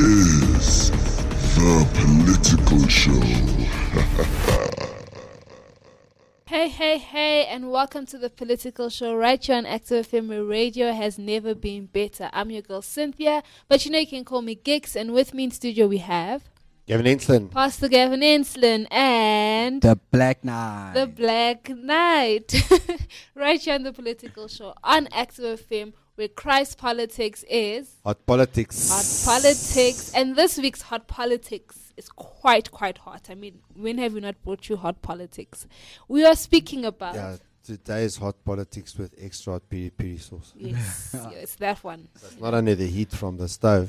is the political show. Hey, hey, hey, and welcome to the political show right here on Active FM where radio has never been better. I'm your girl Cynthia, but you know you can call me Gix, and with me in studio we have Gavin Enslin. Pastor Gavin Enslin and The Black Knight. the Black Knight. right here on the political show on Active FM where Christ politics is Hot politics. hot politics. And this week's hot politics is quite, quite hot. I mean, when have we not brought you hot politics? We are speaking about. Yeah, today's hot politics with extra hot piri piri sauce. Yes, yeah, it's that one. It's not only the heat from the stove,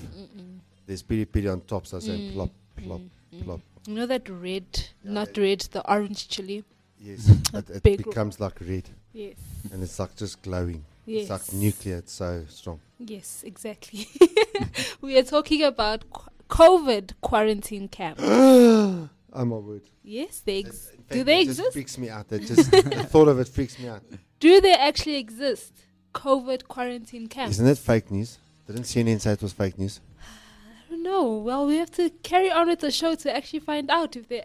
there's piri piri on top, so I say Mm, plop, plop, plop. You know that red, not red, the orange chili. Yes, it, it becomes like red, Yes, and it's like just glowing. Yes, It's like nuclear, it's so strong. yes, exactly. we are talking about qu- COVID quarantine camp. oh my word. Yes, they ex- fact, do they exist? freaks me out. It just, the thought of it freaks me out. Do they actually exist? COVID quarantine camp. Isn't it fake news? Didn't CNN say it was fake news? I don't know. Well, we have to carry on with the show to actually find out if they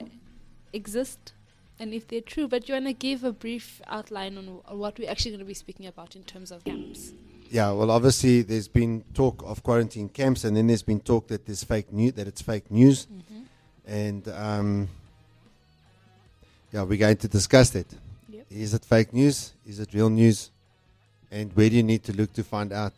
exist and if they're true. But you want to give a brief outline on, on what we're actually going to be speaking about in terms of camps. Yeah, well, obviously there's been talk of quarantine camps, and then there's been talk that there's fake news, that it's fake news, and um, yeah, we're going to discuss that. Yep. Is it fake news? Is it real news? And where do you need to look to find out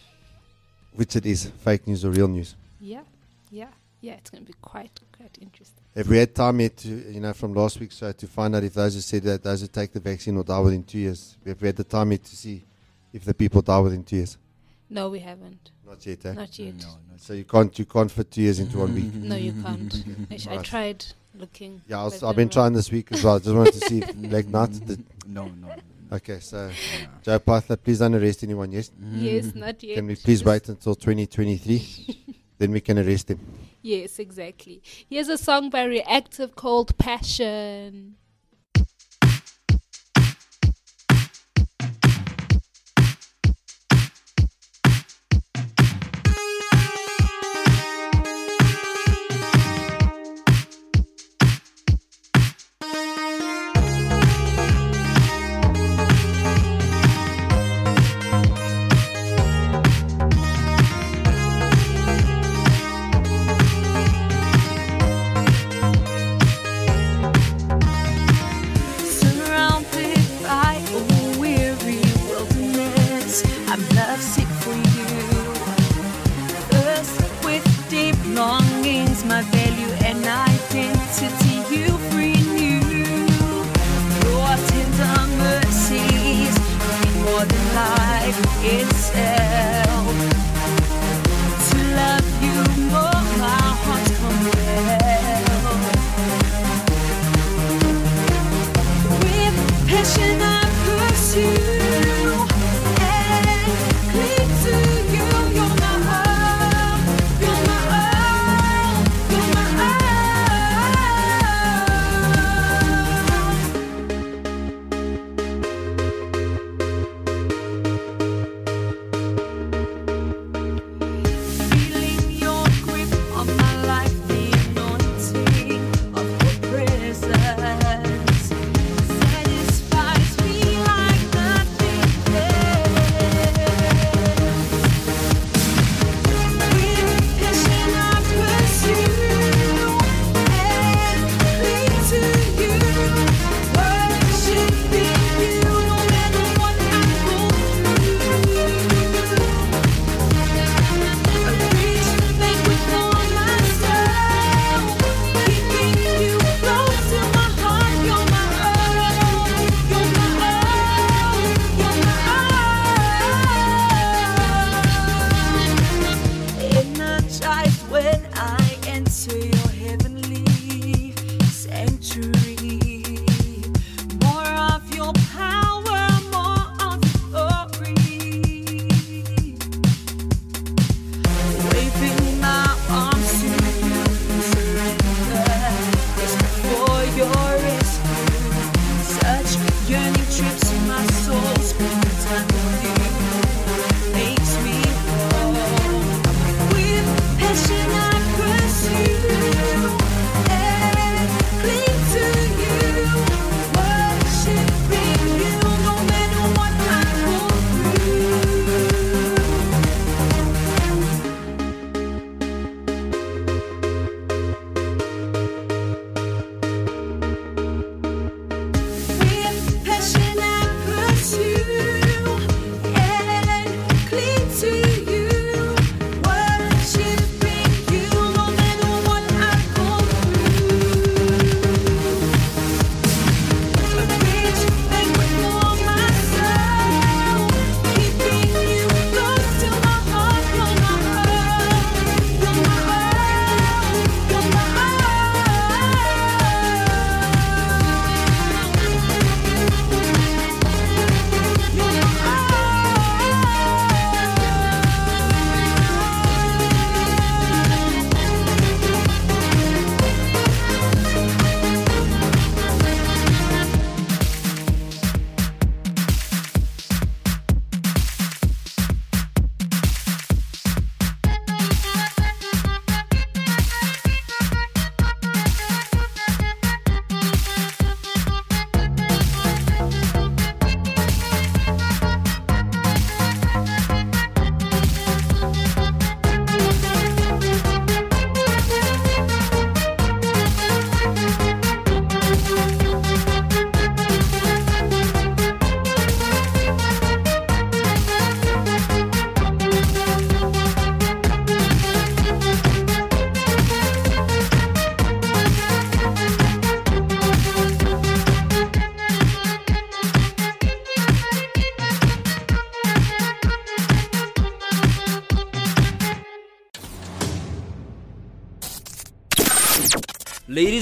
which it is, fake news or real news? Yeah, yeah, yeah. It's going to be quite, quite interesting. Have we had time yet to, you know, from last week, show to find out if those who said that those who take the vaccine will die within two years? Have we had the time yet to see if the people die within two years? No, we haven't. Not yet, eh? Not yet. No, no. So you can't you can't fit two years into one week. No, you can't. Actually, I Right. tried looking. Yeah, I was, I've been then trying this week as well. I just wanted to see if Black Knight did. No, no. no. Okay, so Yeah. Joe Phaahla, please don't arrest anyone. Yes, Yes, not yet. can we please Just- wait until 2023? then we can arrest him. Yes, exactly. Here's a song by Reactive called Passion.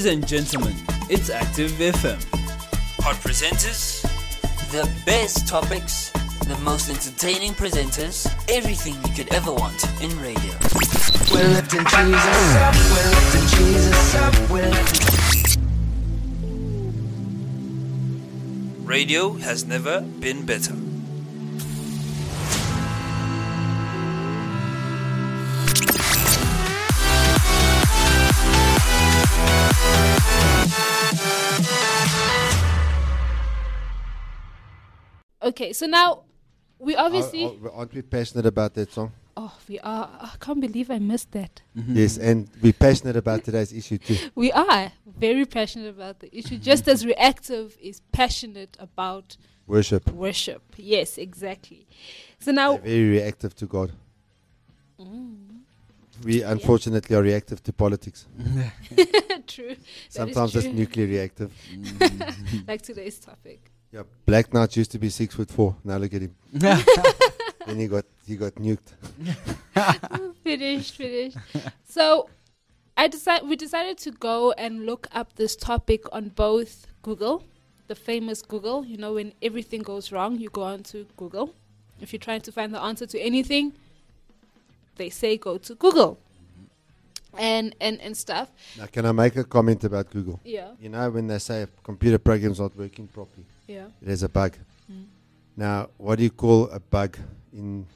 And gentlemen, it's Active FM. Hot presenters, The best topics, the most entertaining presenters, everything you could ever want in radio. We're lifting Jesus up, we're lifting Jesus up, we're lifting radio has never been better. Okay, so now we obviously. Are- are- aren't we passionate about that song? Oh, we are. I can't believe I missed that. Yes, and we're passionate about today's issue too. We are very passionate about the issue, just as Reactive is passionate about Worship. worship. Yes, exactly. So now They're now, very reactive to God. Mm. We unfortunately are reactive to politics. true. That is Sometimes it's nuclear reactive. like today's topic. Yeah, Black Knight used to be six foot four. Now look at him. then he got he got nuked. finished, finished. So, I decide we decided to go and look up this topic on both Google, the famous Google. You know, when everything goes wrong, you go on to Google. If you're trying to find the answer to anything, they say go to Google, and and and stuff. Now, can I make a comment about Google? Yeah, You know when they say a computer program's not working properly, yeah. it has a bug. Mm. Now, what do you call a bug in,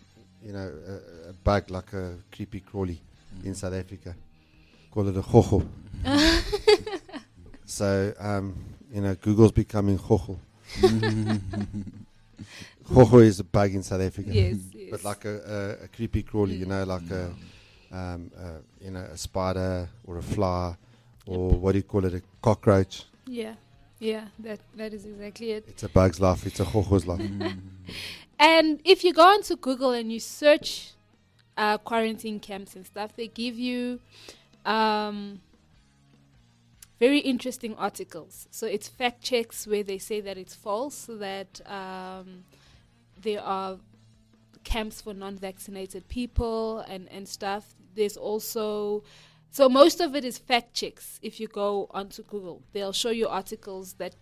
you know, a, a bug like a creepy crawly in South Africa? Call it a gogga. so, um, you know, Google's becoming gogga. Gogga is a bug in South Africa. Yes, But like a, a, a creepy crawly, you know, like a, um, a, you know, a spider or a fly or what do you call it, a cockroach. Yeah, yeah. That that is exactly it. It's a bug's life. It's a gogga's life. And if you go onto Google and you search uh, quarantine camps and stuff, they give you um, very interesting articles. So it's fact checks where they say that it's false, that um, there are camps for non-vaccinated people and, and stuff. There's also so most of it is fact checks. If you go onto Google, they'll show you articles that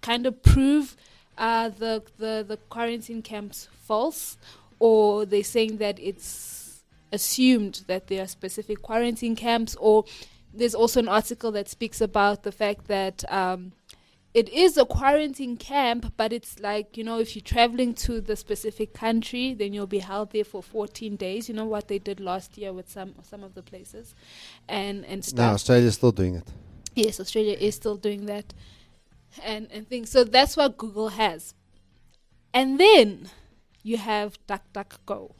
kind of prove uh, the, the the quarantine camps false, or they're saying that it's assumed that there are specific quarantine camps, or there's also an article that speaks about the fact that um, it is a quarantine camp, but it's like you know if you're traveling to the specific country, then you'll be held there for 14 days. You know what they did last year with some some of the places, and and stuff. No, Australia's still doing it. Yes, Australia is still doing that, and and things. So that's what Google has, and then you have DuckDuckGo,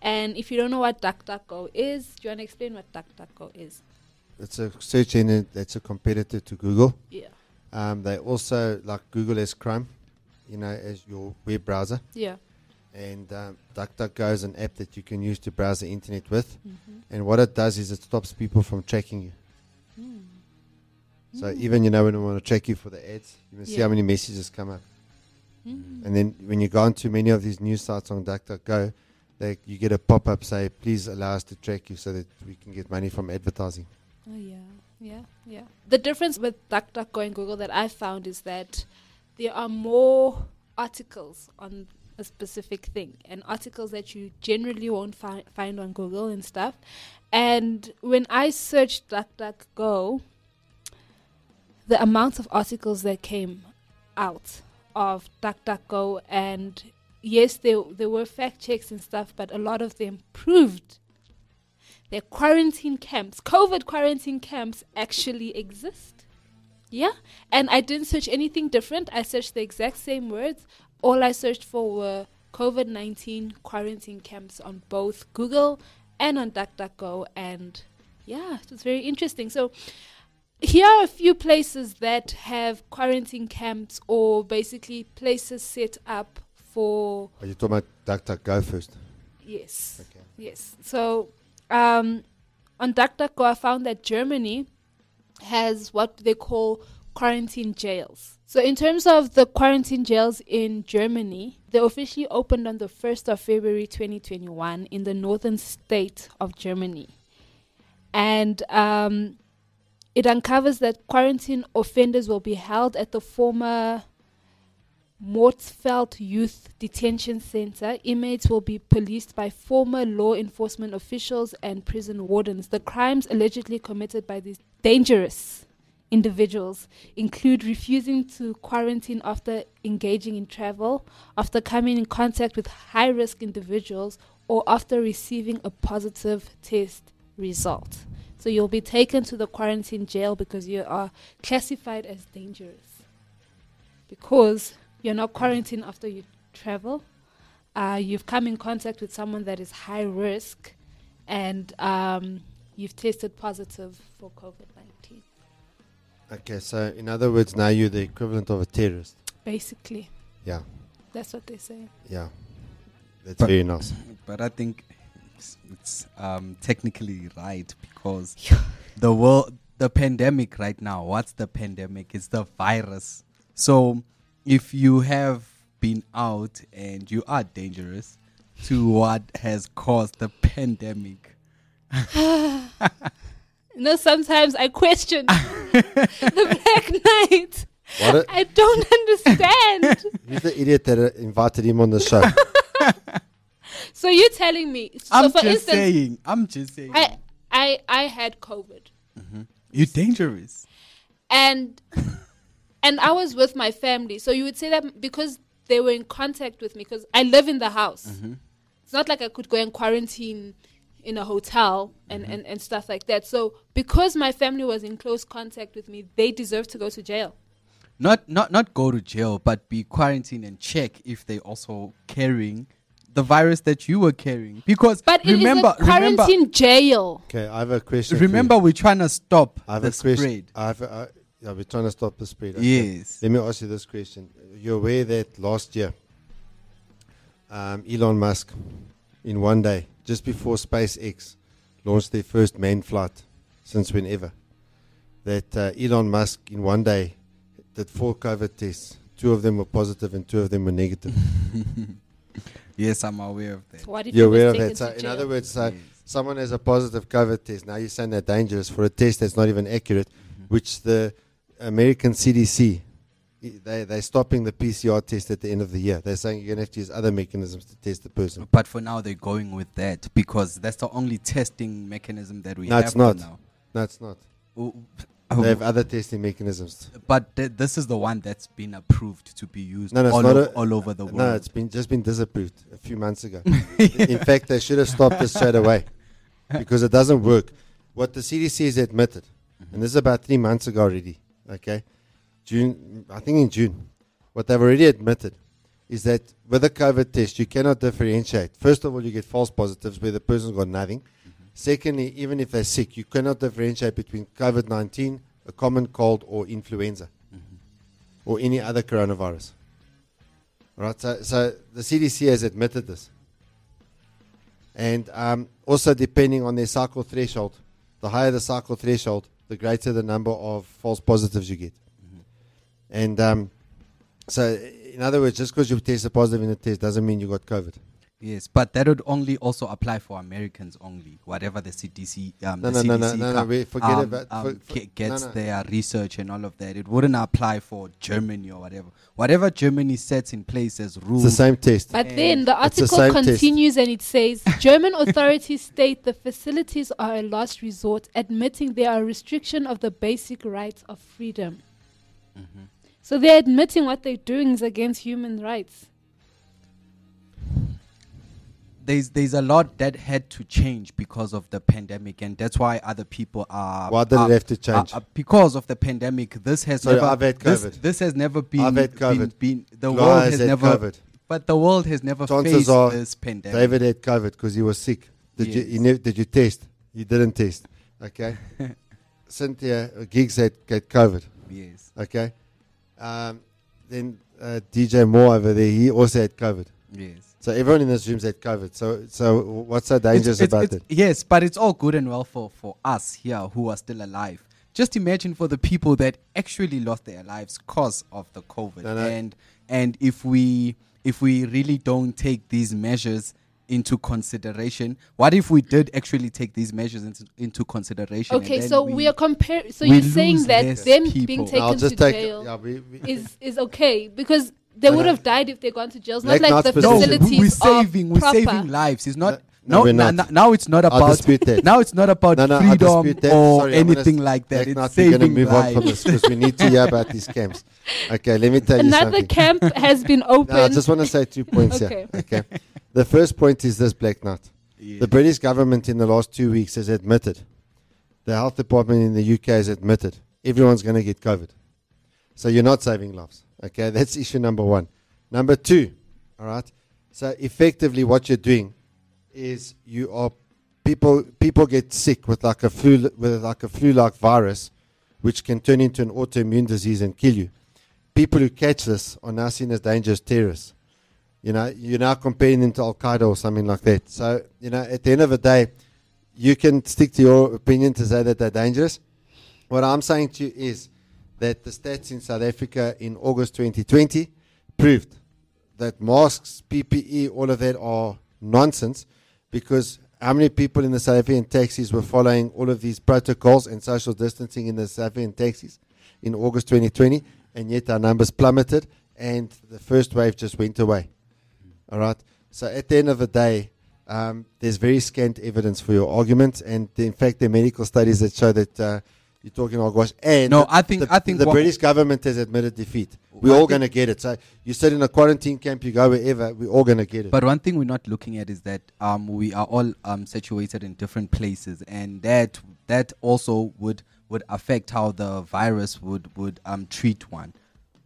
and if you don't know what DuckDuckGo is, do you want to explain what DuckDuckGo is? It's a search engine that's a competitor to Google. Yeah, Um, they also like Google has Chrome, you know, as your web browser, yeah, and um, DuckDuckGo is an app that you can use to browse the internet with. Mhm. And what it does is it stops people from tracking you. Mm. So even you know when we want to track you for the ads, you can see how many messages come up. Mm. And then when you go onto many of these news sites on DuckDuckGo, they, you get a pop up say, "Please allow us to track you so that we can get money from advertising." Oh yeah, yeah, yeah. The difference with DuckDuckGo and Google that I found is that there are more articles on a specific thing, and articles that you generally won't fi- find on Google and stuff. And when I searched DuckDuckGo, the amount of articles that came out of DuckDuckGo, and yes, there there were fact checks and stuff, but a lot of them proved that quarantine camps, COVID quarantine camps, actually exist. Yeah, and I didn't search anything different. I searched the exact same words. All I searched for were COVID 19 quarantine camps on both Google and on DuckDuckGo. And yeah, it was very interesting. So, here are a few places that have quarantine camps or basically places set up for Are you talking about DuckDuckGo first? Yes. Okay. Yes. So um, on DuckDuckGo, I found that Germany has what they call quarantine jails. So in terms of the quarantine jails in Germany, they officially opened on the 1st of February 2021 in the northern state of Germany. And um, It uncovers that quarantine offenders will be held at the former Moltsfelde Youth Detention Center. Inmates will be policed by former law enforcement officials and prison wardens. The crimes allegedly committed by these dangerous individuals include refusing to quarantine after engaging in travel, after coming in contact with high risk individuals, or after receiving a positive test result. So you'll be taken to the quarantine jail because you are classified as dangerous. Because you're not quarantined after you travel, uh, you've come in contact with someone that is high risk, and um, you've tested positive for COVID 19. Okay, so in other words, now you're the equivalent of a terrorist. Basically, Yeah, that's what they say. yeah. That's But- very nice. But I think it's, it's um, technically right because the world, the pandemic right now. What's the pandemic? It's the virus. So if you have been out and you are dangerous to what has caused the pandemic, You know, sometimes I question the Black Knight. What a- I don't understand. Who's the idiot that uh, invited him on the show? so you're telling me? So I'm for just instance, saying. I'm just saying. I I I had COVID. you're dangerous. and and I was with my family. So you would say that because they were in contact with me, because I live in the house. Mm-hmm. It's not like I could go and quarantine in a hotel and, Mm-hmm. and, and stuff like that. So because my family was in close contact with me, they deserve to go to jail. not not not go to jail, but be quarantined and check if they also carrying the virus that you were carrying. Because But it is remember, a quarantine remember, jail. Okay, I have a question. for you. remember, we're trying to stop I have the a question. spread. I have a, I, yeah, we're trying to stop the spread. okay. Yes. Let me ask you this question. You're aware that last year, um, Elon Musk, in one day, just before SpaceX launched their first manned flight since whenever, that uh, Elon Musk in one day did four COVID tests. Two of them were positive and two of them were negative. Yes, I'm aware of that. What if You're he was aware of that. So, in jail? other words, so someone has a positive COVID test. Now you're saying they're dangerous for a test that's not even accurate, which the American CDC, they, they're stopping the PCR test at the end of the year. They're saying you're going to have to use other mechanisms to test the person. But for now, they're going with that because that's the only testing mechanism that we No, have it's not. now. No, it's not. Oh, They have other testing mechanisms. But th- this is the one that's been approved to be used No, no, all, o- a- all over the world. No, it's been just been disapproved a few months ago. In fact, they should have stopped this straight away because it doesn't work. What the CDC has admitted, and this is about three months ago already. Okay, June, I think in June, what they've already admitted is that with a COVID test, you cannot differentiate. First of all, you get false positives where the person's got nothing. Secondly, even if they're sick, you cannot differentiate between COVID 19, a common cold, or influenza, or any other coronavirus. All right, so, so the CDC has admitted this. And um, also, depending on their cycle threshold, the higher the cycle threshold, the greater the number of false positives you get. And um, so, in other words, just because you've tested positive in a test doesn't mean you got COVID. Yes, but that would only also apply for Americans only. Whatever the CDC, um, No, the no, no, CDC no, no, co- no, forget um, about- um, for- for- ge- gets no, no. their research and all of that. It wouldn't apply for Germany or whatever. Whatever Germany sets in place as rules. It's the same test. But then the It's the article test. continues and it says German authorities state the facilities are a last resort, admitting there are a restriction of the basic rights of freedom. Mm-hmm. So they're admitting what they're doing is against human rights. There's there's a lot that had to change because of the pandemic, and that's why other people are. Why did it have to change? are- are- because of the pandemic, this has Sorry, never. I've had this, this has never been. I've had been- COVID. Been, the world has never. COVID. But the world has never Chances faced are this pandemic. David had COVID because he was sick. Did you, Yes. you ne- did you test? You didn't test. Okay. Cynthia uh, Giggs had, had COVID. Yes. Okay. Um, then uh, DJ Moore over there, he also had COVID. Yes. So everyone in this room's had COVID. So so what's so dangerous It's- it's- about it's- it? Yes, but it's all good and well for, for us here who are still alive. Just imagine for the people that actually lost their lives because of the COVID. No, no. And and if we if we really don't take these measures, into consideration? What if we did actually take these measures into, into consideration? Okay, so we, are comparing. So you're saying that them people. being I'll taken just to take- jail yeah, we- we- is is okay because they would have died if they gone to jail. It's not like Knots the position. no, we're are saving, we're proper. saving lives. It's not. No, No, no, not. no, now it's not about. Now it's not about No, no, freedom or Sorry, I'm gonna anything like that. Black It's Knight, we're saving going to move on from lives. this because we need to hear about these camps. Okay, let me tell you Another something. camp has been opened. No, I just want to say two points Okay. here. Okay. The first point is this Black Knot. Yeah. The British government in the last two weeks has admitted, the health department in the UK has admitted, everyone's going to get COVID. So you're not saving lives. Okay, that's issue number one. Number two, all right. So effectively, what you're doing is you are people people get sick with like a flu with like a flu-like virus, which can turn into an autoimmune disease and kill you. People who catch this are now seen as dangerous terrorists. You know, you're now comparing them to Al Qaeda or something like that. So, you know, at the end of the day, you can stick to your opinion to say that they're dangerous. What I'm saying to you is that the stats in South Africa in August 2020 proved that masks, PPE, all of that are nonsense because how many people in the South African taxis were following all of these protocols and social distancing in the South African taxis in August 2020, and yet our numbers plummeted and the first wave just went away. All right. So at the end of the day, um, there's very scant evidence for your argument, and in fact, there are medical studies that show that uh, you're talking hogwash. And No, I think- the, I think the British government has admitted defeat. We're I all going to get it. So you sit in a quarantine camp, you go wherever, we're all going to get it. But one thing we're not looking at is that um, we are all um, situated in different places, and that that also would would affect how the virus would would um, treat one,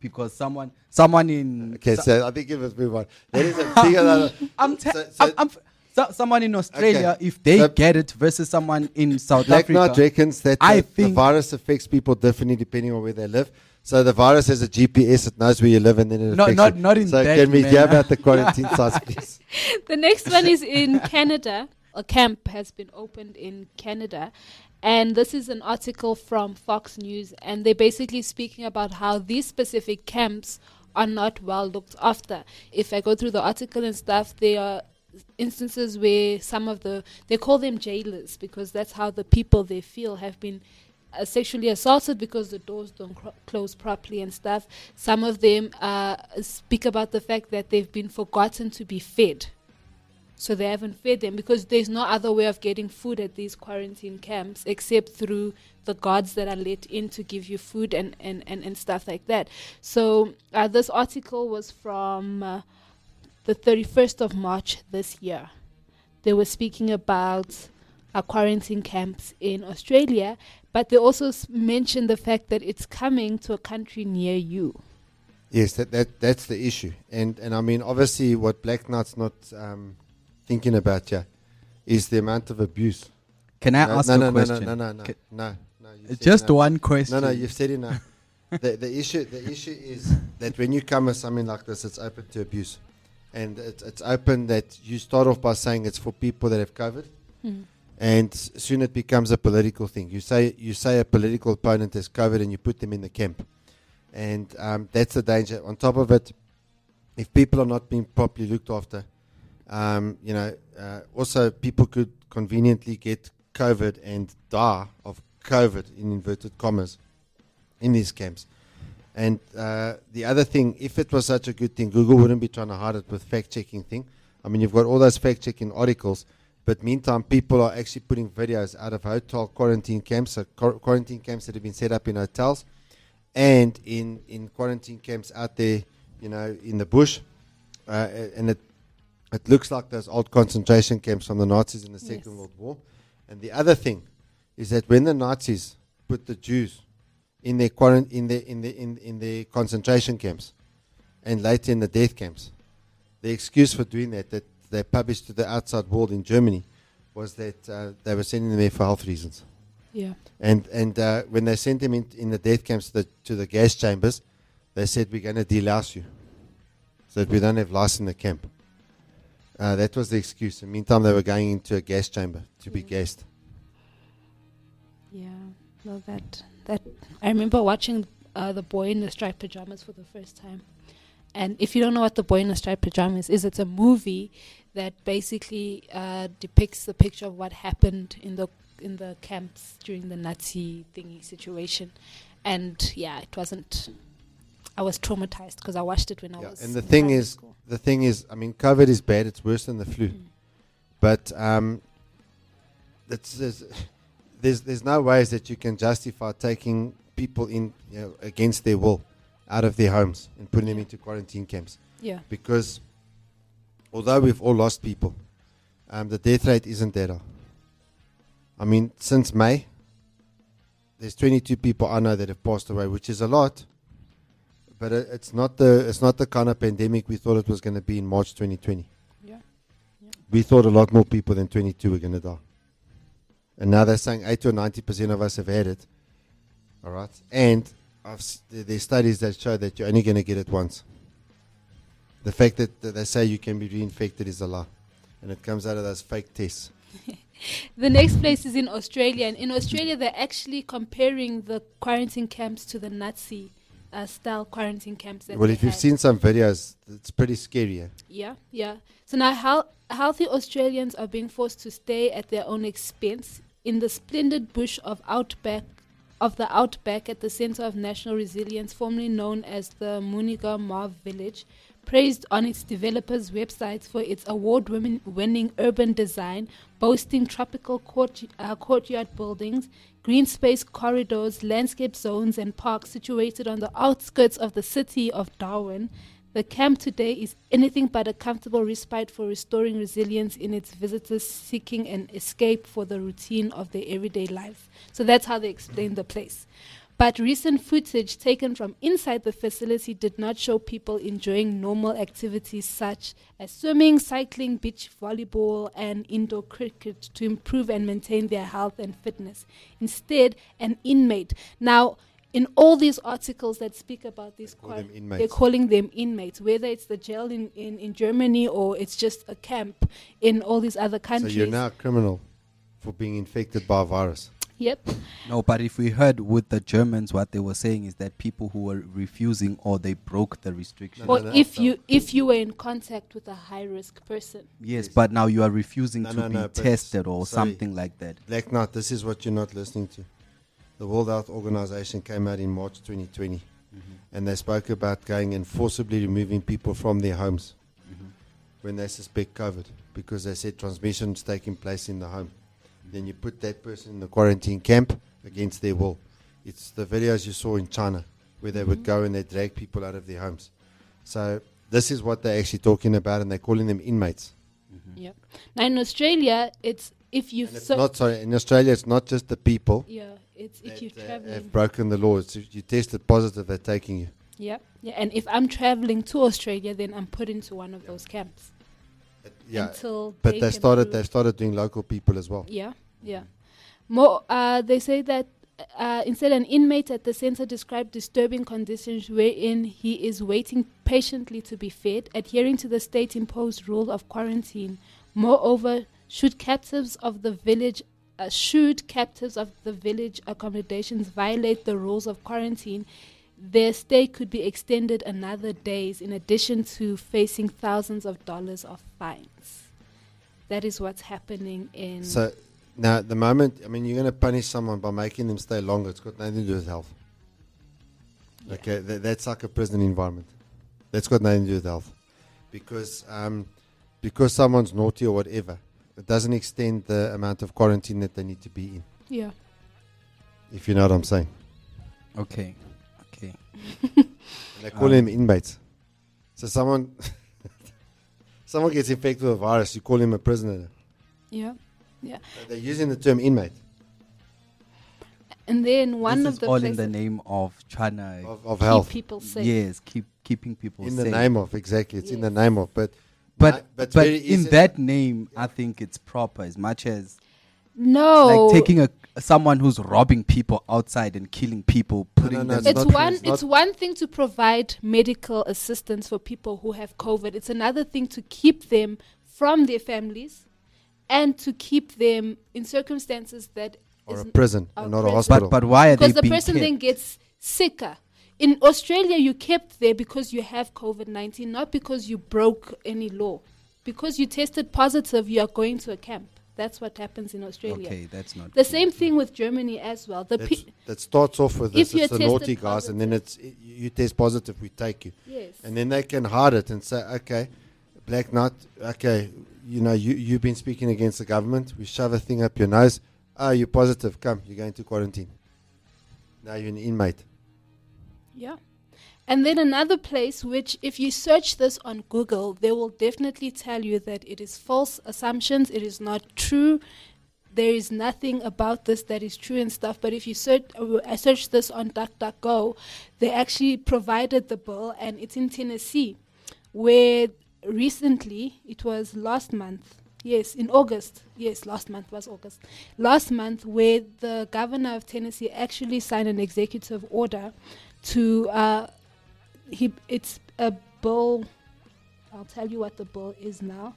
because someone someone in okay, so- so I think give us move on. That is a bigger. I'm, te- so- so- I'm, I'm so, someone in Australia Okay. if they So- get it versus someone in South Black Africa. Knight reckons that I the, the virus affects people differently depending on where they live. So the virus has a GPS; it knows where you live, and then it No, affects not- you. not in So that can we hear about the quarantine sites, please? the next one is in Canada. A camp has been opened in Canada. And this is an article from Fox News. And they're basically speaking about how these specific camps are not well looked after. If I go through the article and stuff, they are instances where some of the, they call them jailers because that's how the people they feel have been uh, sexually assaulted because the doors don't close properly and stuff. Some of them uh, speak about the fact that they've been forgotten to be fed. So they haven't fed them because there's no other way of getting food at these quarantine camps except through the guards that are let in to give you food and, and, and, and stuff like that. So uh, this article was from uh, the 31st of March this year. They were speaking about uh, quarantine camps in Australia, but they also s- mentioned the fact that it's coming to a country near you. Yes, that, that that's the issue, and and I mean obviously what Black Knight's not um, thinking about here is the amount of abuse. Can I no, ask no, a no, question? No, no, no, no, Ca- no, no. Just no. one question. No, no, you've said enough. the the issue the issue is that when you come with something like this, it's open to abuse, and it's it's open that you start off by saying it's for people that have COVID. Mm. And soon it becomes a political thing. You say you say a political opponent has COVID, and you put them in the camp, and um, that's the danger. On top of it, if people are not being properly looked after, um, you know, uh, also people could conveniently get COVID and die of COVID in inverted commas in these camps. And uh, the other thing, if it was such a good thing, Google wouldn't be trying to hide it with fact checking thing. I mean, you've got all those fact checking articles, but meantime, people are actually putting videos out of hotel quarantine camps, so quar- quarantine camps that have been set up in hotels, and in in quarantine camps out there, you know, in the bush, uh, and it it looks like those old concentration camps from the Nazis in the Second Yes. World War. And the other thing is that when the Nazis put the Jews in their quarant- in the in the in, in their concentration camps, and later in the death camps, the excuse for doing that that they published to the outside world in Germany was that uh, they were sending them there for health reasons. Yeah. And and uh, when they sent them in, in the death camps to the, to the gas chambers, they said we're going to delouse you, so that we don't have lice in the camp. Uh, that was the excuse. In the meantime, they were going into a gas chamber to be gassed. Yeah, no, that that I remember watching uh, the boy in the striped pajamas for the first time, And if you don't know what the boy in the striped pajamas is, it's a movie that basically uh, depicts the picture of what happened in the in the camps during the Nazi thingy situation. And yeah, it wasn't. I was traumatized because I watched it when I Yeah, was. and the in thing is, school. the thing is, I mean, COVID is bad. It's worse than the flu. Mm. But um, it's, there's, there's there's no ways that you can justify taking people in you know, against their will out of their homes and putting them into quarantine camps. Yeah. Because although we've all lost people, um, the death rate isn't that high. I mean, since May, there's 22 people I know that have passed away, which is a lot. But it, it's not the it's not the kind of pandemic we thought it was going to be in March 2020. Yeah. We thought a lot more people than 22 were going to die, and now they're saying 80 or 90 percent of us have had it. All right, and I've, there's studies that show that you're only going to get it once. The fact that, they say you can be reinfected is a lie, and it comes out of those fake tests. The next place is in Australia, and in Australia, they're actually comparing the quarantine camps to the Nazi uh, style quarantine camps. That well, if you've had. seen some videos, it's pretty scary. eh? Yeah, yeah. So now healthy Australians are being forced to stay at their own expense in the splendid bush of outback of the outback at the Centre of National Resilience, formerly known as the Manigurr-ma Village, praised on its developers' websites for its award-winning urban design, boasting tropical court, uh, courtyard buildings, green space corridors, landscape zones, and parks situated on the outskirts of the city of Darwin. The camp today is anything but a comfortable respite for restoring resilience in its visitors seeking an escape for the routine of their everyday lives. So that's how they explain the place. But recent footage taken from inside the facility did not show people enjoying normal activities such as swimming, cycling, beach volleyball, and indoor cricket to improve and maintain their health and fitness. Instead, an inmate. Now, in all these articles that speak about these call them quar- inmates. they're calling them inmates, whether it's the jail in, in, in Germany or it's just a camp in all these other countries. So you're now a criminal for being infected by a virus. Yep. No, but if we heard with the Germans, what they were saying is that people who were refusing or they broke the restriction. or if you if you were in contact with a high risk person. Yes, but now you are refusing No, to no, be no, tested or sorry. something like that. Black Knight, this is what you're not listening to. The World Health Organization came out in March 2020 mm-hmm. and they spoke about going and forcibly removing people from their homes mm-hmm. when they suspect COVID because they said transmission is taking place in the home. Then you put that person in the quarantine camp against their will. It's the videos you saw in China where they would mm-hmm. go and they drag people out of their homes. So this is what they're actually talking about and they're calling them inmates. Yep. Now in Australia, it's if you've And it's so- not sorry in Australia. It's not just the people. yeah, it's if you're uh, traveling. have broken the law. It's if you tested positive, they're taking you. Yeah, yeah, and if I'm traveling to Australia, then I'm put into one of those camps. Yeah, Until but they they started. They started doing local people as well. Yeah, yeah. More, uh, they say that uh, instead, an inmate at the center described disturbing conditions wherein he is waiting patiently to be fed, adhering to the state-imposed rule of quarantine. Moreover, should captives of the village uh, should captives of the village accommodations violate the rules of quarantine, their stay could be extended another days in addition to facing thousands of dollars of fines. That is what's happening in So now, at the moment, I mean, you're going to punish someone by making them stay longer. It's got nothing to do with health. Okay, tha- that's like a prison environment. That's got nothing to do with health, because um, because someone's naughty or whatever, it doesn't extend the amount of quarantine that they need to be in. Yeah. If you know what I'm saying. Okay, okay. And they call Um, them inmates. So someone someone gets infected with a virus, you call him a prisoner. Yeah, yeah. They're using the term inmate. And then one this of is the all in the name of trying to Of- of health. people safe. Yes, keep keeping people In the name of exactly, it's in the name of. But But Nah, but, very in that name, I think it's proper as much as no, like taking a someone who's robbing people outside and killing people, putting no, them. it's not- one it's it's one thing to provide medical assistance for people who have covid it's another thing to keep them from their families and to keep them in circumstances that or a isn't- prison a and not a hospital. but but why are because the being person kept? then gets sicker in Australia, you kept there because you have COVID 19, not because you broke any law. Because you tested positive, you are going to a camp. That's what happens in Australia. Okay, that's not The same thing with Germany as well. The pe- that starts off with If this. you're It's the tested naughty guys, and then it's you you test positive, we take you. Yes. And then they can hide it and say, okay, Black Knight, okay, you know, you, you've been speaking against the government. We shove a thing up your nose. Oh, you're positive. Come, you're going to quarantine. Now you're an inmate. Yeah. And then another place which, if you search this on Google, they will definitely tell you that it is false assumptions, it is not true. There is nothing about this that is true and stuff. But if you search, uh, I searched this on DuckDuckGo, they actually provided the bill, and it's in Tennessee, where recently, it was last month, yes, in August, yes, last month was August, last month, where the governor of Tennessee actually signed an executive order to, uh, he, it's a bill, I'll tell you what the bill is now.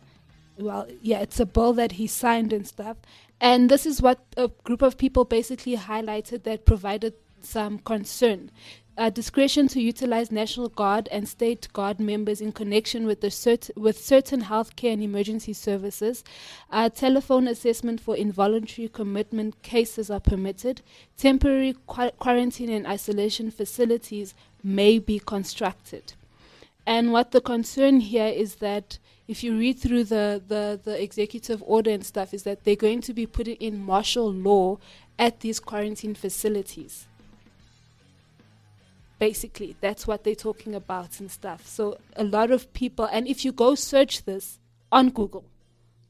Well, yeah, it's a bill that he signed and stuff. And this is what a group of people basically highlighted that provided some concern. Uh, discretion to utilize National Guard and State Guard members in connection with the cert- with certain healthcare and emergency services. Uh, telephone assessment for involuntary commitment cases are permitted. Temporary qu- quarantine and isolation facilities may be constructed. And what the concern here is that if you read through the, the, the executive order and stuff, is that they're going to be putting in martial law at these quarantine facilities. Basically, that's what they're talking about and stuff. So a lot of people, and if you go search this on Google,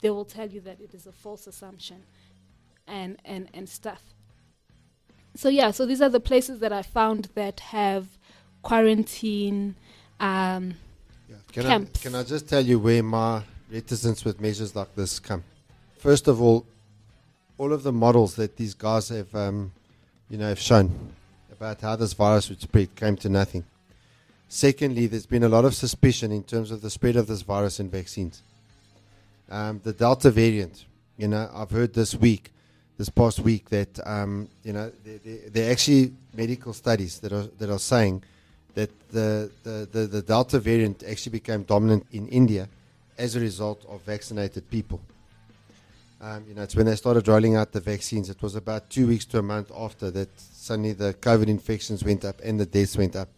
they will tell you that it is a false assumption and, and, and stuff. So yeah, so these are the places that I found that have quarantine um, Can I, camps. can I just tell you where my reticence with measures like this come? First of all, all of the models that these guys have, um, you know, have shown about how this virus would spread came to nothing. Secondly, there's been a lot of suspicion in terms of the spread of this virus in vaccines. Um, the Delta variant, you know, I've heard this week, this past week, that um, you know, there, are actually medical studies that are that are saying that the, the, the, the Delta variant actually became dominant in India as a result of vaccinated people. Um, you know, it's when they started rolling out the vaccines. It was about two weeks to a month after that suddenly the COVID infections went up and the deaths went up.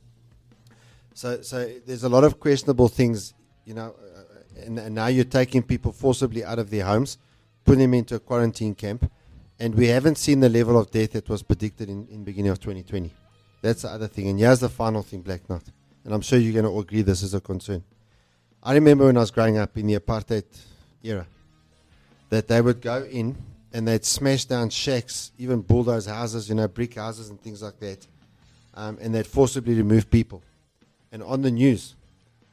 So, so there's a lot of questionable things, you know, uh, and, and now you're taking people forcibly out of their homes, putting them into a quarantine camp, and we haven't seen the level of death that was predicted in, in beginning of 2020. That's the other thing. And here's the final thing, Black Knot. And I'm sure you're going to agree this is a concern. I remember when I was growing up in the apartheid era that they would go in and they'd smash down shacks, even bulldoze houses, you know, brick houses and things like that. Um, and they'd forcibly remove people. And on the news,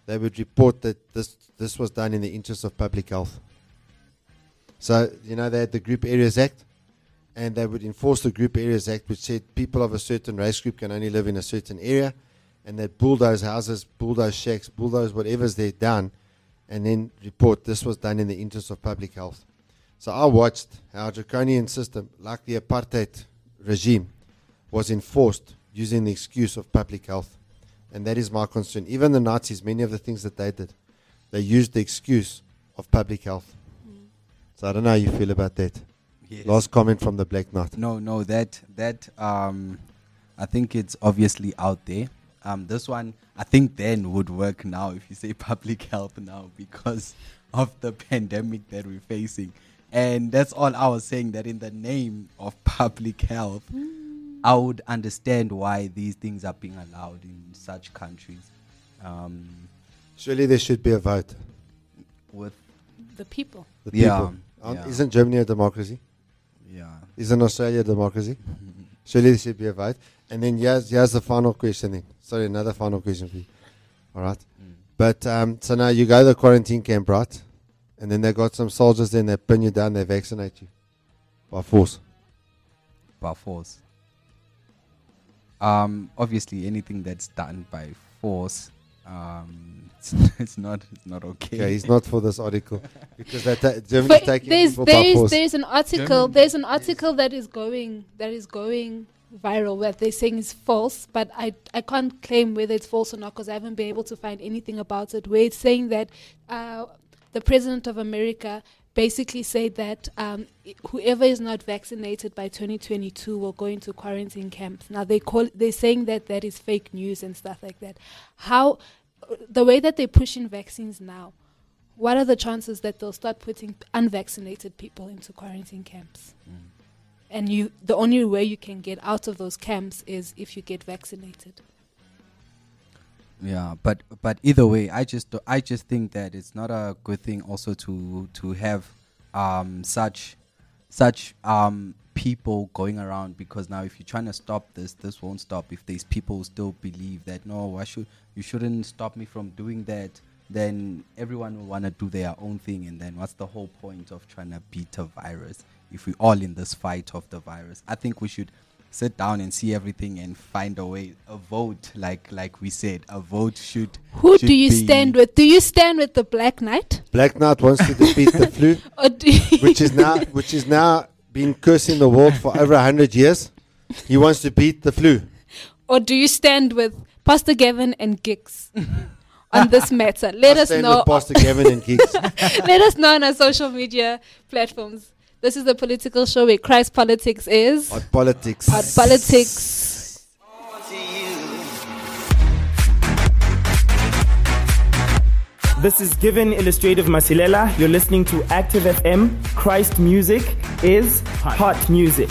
they would report that this, this was done in the interest of public health. So, you know, they had the Group Areas Act, and they would enforce the Group Areas Act, which said people of a certain race group can only live in a certain area, and they'd bulldoze houses, bulldoze shacks, bulldoze whatever's there done, and then report this was done in the interest of public health. So I watched how a draconian system, like the apartheid regime, was enforced using the excuse of public health. And that is my concern. Even the Nazis, many of the things that they did, they used the excuse of public health. So I don't know how you feel about that. Yes. Last comment from the Black Knight. No, no, that that um, I think it's obviously out there. Um, this one I think then would work now if you say public health now because of the pandemic that we're facing, and that's all I was saying. That in the name of public health, I would understand why these things are being allowed in such countries. Um, Surely there should be a vote. with the people. The people. Aren't- yeah. Isn't Germany a democracy? yeah, Isn't Australia a democracy? Surely there should be a vote. And then here's, here's the final question then. Sorry, another final question for you. All right. But um, so now you go to the quarantine camp, right? And then they got some soldiers there and they pin you down, they vaccinate you by force. by force. Um, obviously, anything that's done by force, um, it's, it's not it's not okay. Okay, he's not for this article because that ta- Germany's But taking there's people by there's force. there's an article German- there's an article that is going that is going viral that they're saying is false, but I I can't claim whether it's false or not because I haven't been able to find anything about it. Where it's saying that uh, the president of America basically said that um, whoever is not vaccinated by 2022 will go into quarantine camps. Now they call they're saying that that is fake news and stuff like that. How the way that they're pushing vaccines now, what are the chances that they'll start putting unvaccinated people into quarantine camps? And you, the only way you can get out of those camps is if you get vaccinated. Yeah, but but either way, I just I just think that it's not a good thing also to to have um such such um people going around because now if you're trying to stop this, this won't stop. If these people still believe that no, I should you shouldn't stop me from doing that, then everyone will want to do their own thing, and then what's the whole point of trying to beat a virus if we're all in this fight of the virus? I think we should sit down and see everything and find a way a vote like like we said a vote should Who should do you be- stand with? Do you stand with the Black Knight? Black Knight wants to defeat the flu, Or do you which is now which is now been cursing the world for over hundred years. He wants to beat the flu. or do you stand with Pastor Gavin and Gix on this matter? Let I us stand know. with Pastor Gavin and Geeks. Let us know on our social media platforms. This is the political show where Christ politics is Hot politics. hot politics. This is Given Illustrative Masilela. You're listening to Active FM. Christ music is hot music.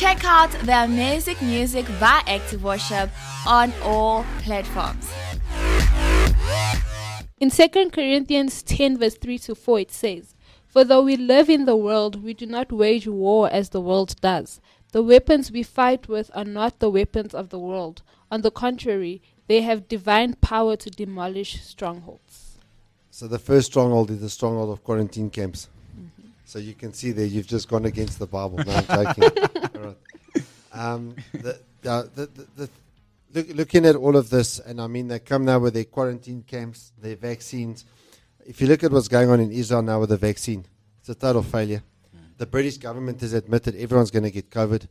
Check out their amazing music by Active Worship on all platforms. In 2 Corinthians 10, verse 3 to 4, it says, For though we live in the world, we do not wage war as the world does. The weapons we fight with are not the weapons of the world. On the contrary, they have divine power to demolish strongholds. So the first stronghold is the stronghold of quarantine camps. So you can see there you've just gone against the Bible. No, I'm joking. All right. Um, the, the, the, look, looking at all of this, and I mean, they come now with their quarantine camps, their vaccines. If you look at what's going on in Israel now with the vaccine, it's a total failure. The British government has admitted everyone's going to get COVID.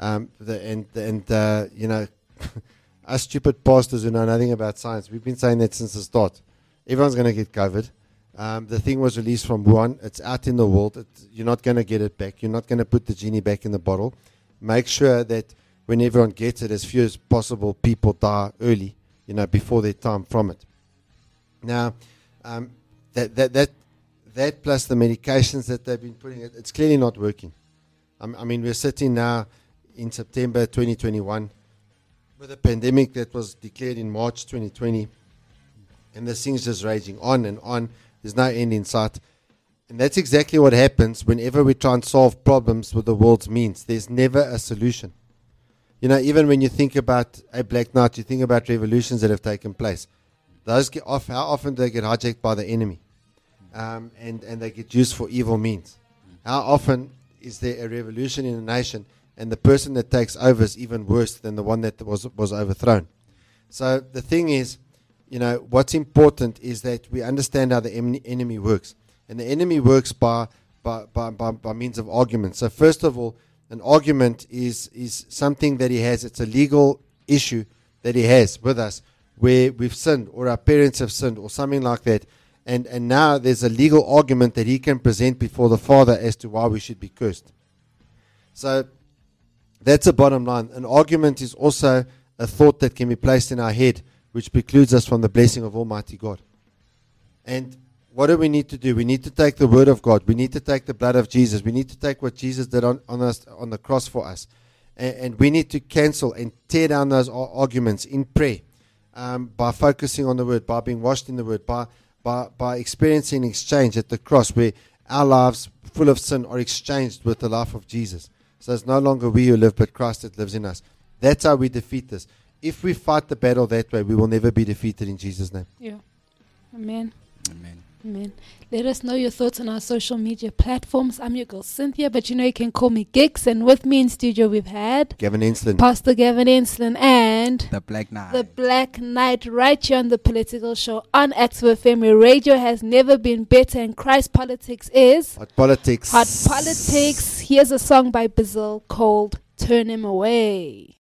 Um, the, and, and uh, you know, us stupid pastors who know nothing about science, we've been saying that since the start. Everyone's going to get COVID. Um, the thing was released from Wuhan. It's out in the world. It, you're not going to get it back. You're not going to put the genie back in the bottle. Make sure that when everyone gets it, as few as possible people die early, you know, before their time from it. Now, um, that, that, that, that plus the medications that they've been putting, it, it's clearly not working. I mean, we're sitting now in September 2021 with a pandemic that was declared in March 2020 and this thing's just raging on and on. There's no end in sight. And that's exactly what happens whenever we try and solve problems with the world's means. There's never a solution. You know, even when you think about a Black Knight, you think about revolutions that have taken place. Those get off. How often do they get hijacked by the enemy, um, and and they get used for evil means? How often is there a revolution in a nation, and the person that takes over is even worse than the one that was was overthrown? So the thing is, you know, what's important is that we understand how the em- enemy works. And the enemy works by, by, by, by, by means of arguments. So, first of all, an argument is, is something that he has, it's a legal issue that he has with us where we've sinned or our parents have sinned or something like that. And, and now there's a legal argument that he can present before the Father as to why we should be cursed. So, that's the bottom line. An argument is also a thought that can be placed in our head which precludes us from the blessing of Almighty God. And what do we need to do? We need to take the word of God. We need to take the blood of Jesus. We need to take what Jesus did on, on us on the cross for us, and, and we need to cancel and tear down those arguments in prayer um, by focusing on the word, by being washed in the word, by by by experiencing exchange at the cross, where our lives full of sin are exchanged with the life of Jesus. So it's no longer we who live, but Christ that lives in us. That's how we defeat this. If we fight the battle that way, we will never be defeated in Jesus' name. Yeah. Amen. Amen. Amen. Let us know your thoughts on our social media platforms. I'm your girl Cynthia, but you know you can call me Gigs. And with me in studio we've had Gavin Enslin. Pastor Gavin Enslin and The Black Knight. the Black Knight right here on the Political Show on Active FM, where radio has never been better and Christ politics is Hot politics. hot politics. Here's a song by Bazil called "Turn Him Away."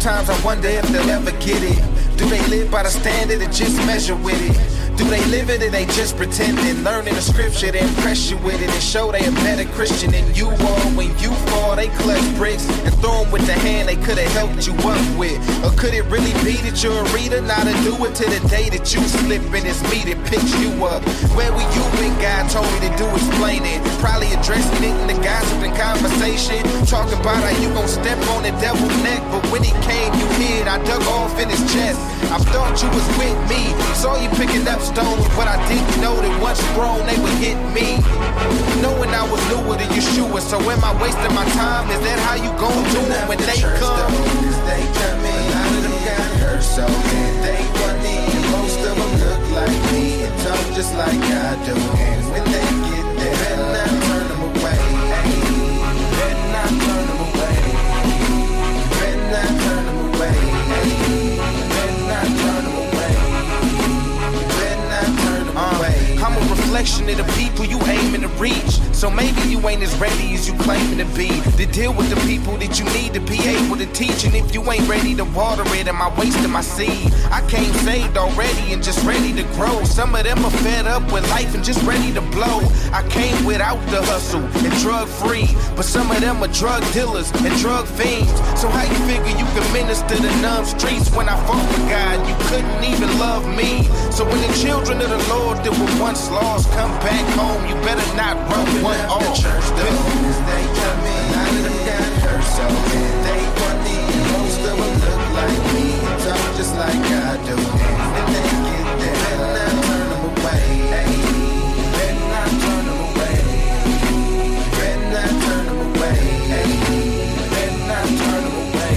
Sometimes I wonder if they'll ever get it. Do they live by the standard or just measure with it? Do they live it or they just pretending? Learning the scripture to impress you with it and show they a better Christian than you are. When you fall, they clutch bricks and throw 'em with the hand they could have helped you up with. Or could it really be that you're a reader? Not to do it to the day that you slip and it's me that picks you up. Where were you when God told me to do explaining? Probably addressing it in the gossip and conversation. Talking about how you gon' step on the devil's neck, but when he came, you hid. I dug off in his chest. I thought you was with me. Saw you picking up stones, but I didn't know that once thrown, they would hit me. Knowing I was newer to Yeshua, so am I wasting my time? Is that how you gon' do it when they come? They come in, a lot of them got hurt, so they funny. And most of them look like me and talk just like I do. Reflection of the people you aiming to reach. So maybe you ain't as ready as you claiming to be. To deal with the people that you need to be able to teach. And if you ain't ready to water it, am I wasting my seed? I came saved already and just ready to grow. Some of them are fed up with life and just ready to blow. I came without the hustle and drug free. But some of them are drug dealers and drug fiends. So how you figure you can minister to numb streets when I fought with God? You couldn't even love me. So when the children of the Lord that were once lost come back home, you better not run one off. The church doors, they come in. Of them got so bad they funny. And most of them look like me and talk just like I do. And when they get there, better not turn them away. Turn them away. Turn them away. Turn them away.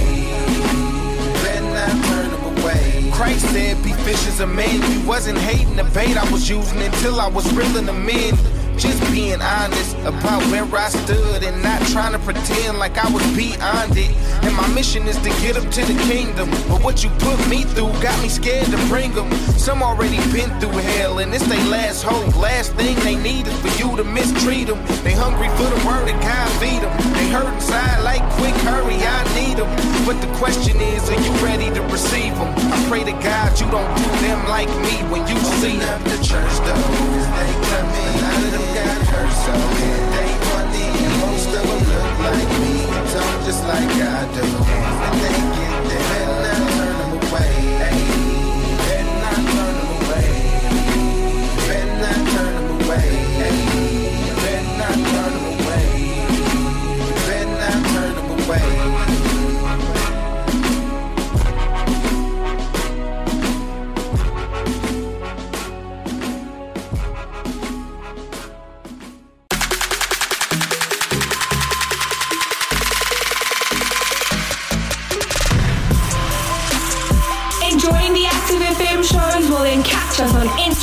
Turn them away. Christ said, be fishers of men. You wasn't hating the bait I was using until I was reeling them in. Just being honest about where I stood and not trying to pretend like I was beyond it. And my mission is to get up to the kingdom. But what you put me through got me scared to bring them. Some already been through hell and it's their last hope. Last thing they need is for you to mistreat them. They hungry for the word of God, feed them. They hurt inside like quick hurry, the question is, are you ready to receive them? I pray to God you don't do them like me when you see them. the church doors, they come in. A lot of them got hurt so bad they funny. And most of them look like me and talk just like I do. And they get there, better not turn them away.